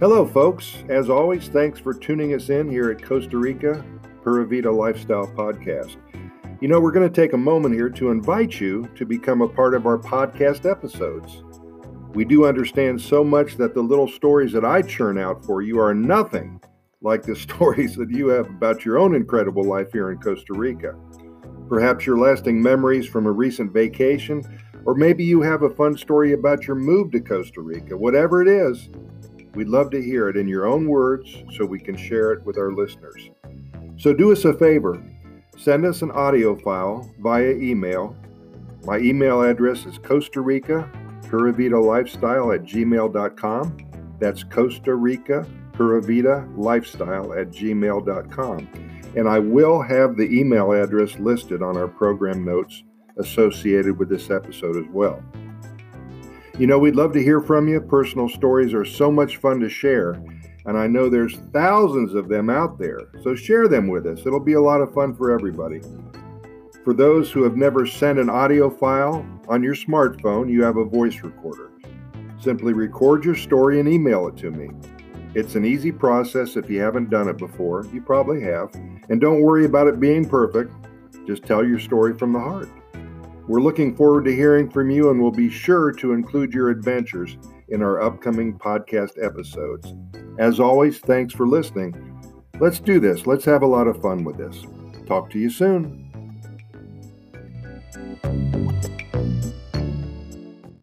Hello, folks. As always, thanks for tuning us in here at Costa Rica Pura Vida Lifestyle Podcast. You know, we're going to take a moment here to invite you to become a part of our podcast episodes. We do understand so much that the little stories that I churn out for you are nothing like the stories that you have about your own incredible life here in Costa Rica. Perhaps your lasting memories from a recent vacation, or maybe you have a fun story about your move to Costa Rica. Whatever it is, we'd love to hear it in your own words so we can share it with our listeners. So do us a favor send us an audio file via email. My email address is Costa Rica Pura Vida Lifestyle at gmail.com. That's Costa Rica Pura Vida Lifestyle at gmail.com. And I will have the email address listed on our program notes associated with this episode as well. You know, we'd love to hear from you. Personal stories are so much fun to share, and I know there's thousands of them out there. So share them with us. It'll be a lot of fun for everybody. For those who have never sent an audio file on your smartphone, you have a voice recorder. Simply record your story and email it to me. It's an easy process if you haven't done it before. You probably have. And don't worry about it being perfect. Just tell your story from the heart. We're looking forward to hearing from you and we'll be sure to include your adventures in our upcoming podcast episodes. As always, thanks for listening. Let's do this. Let's have a lot of fun with this. Talk to you soon.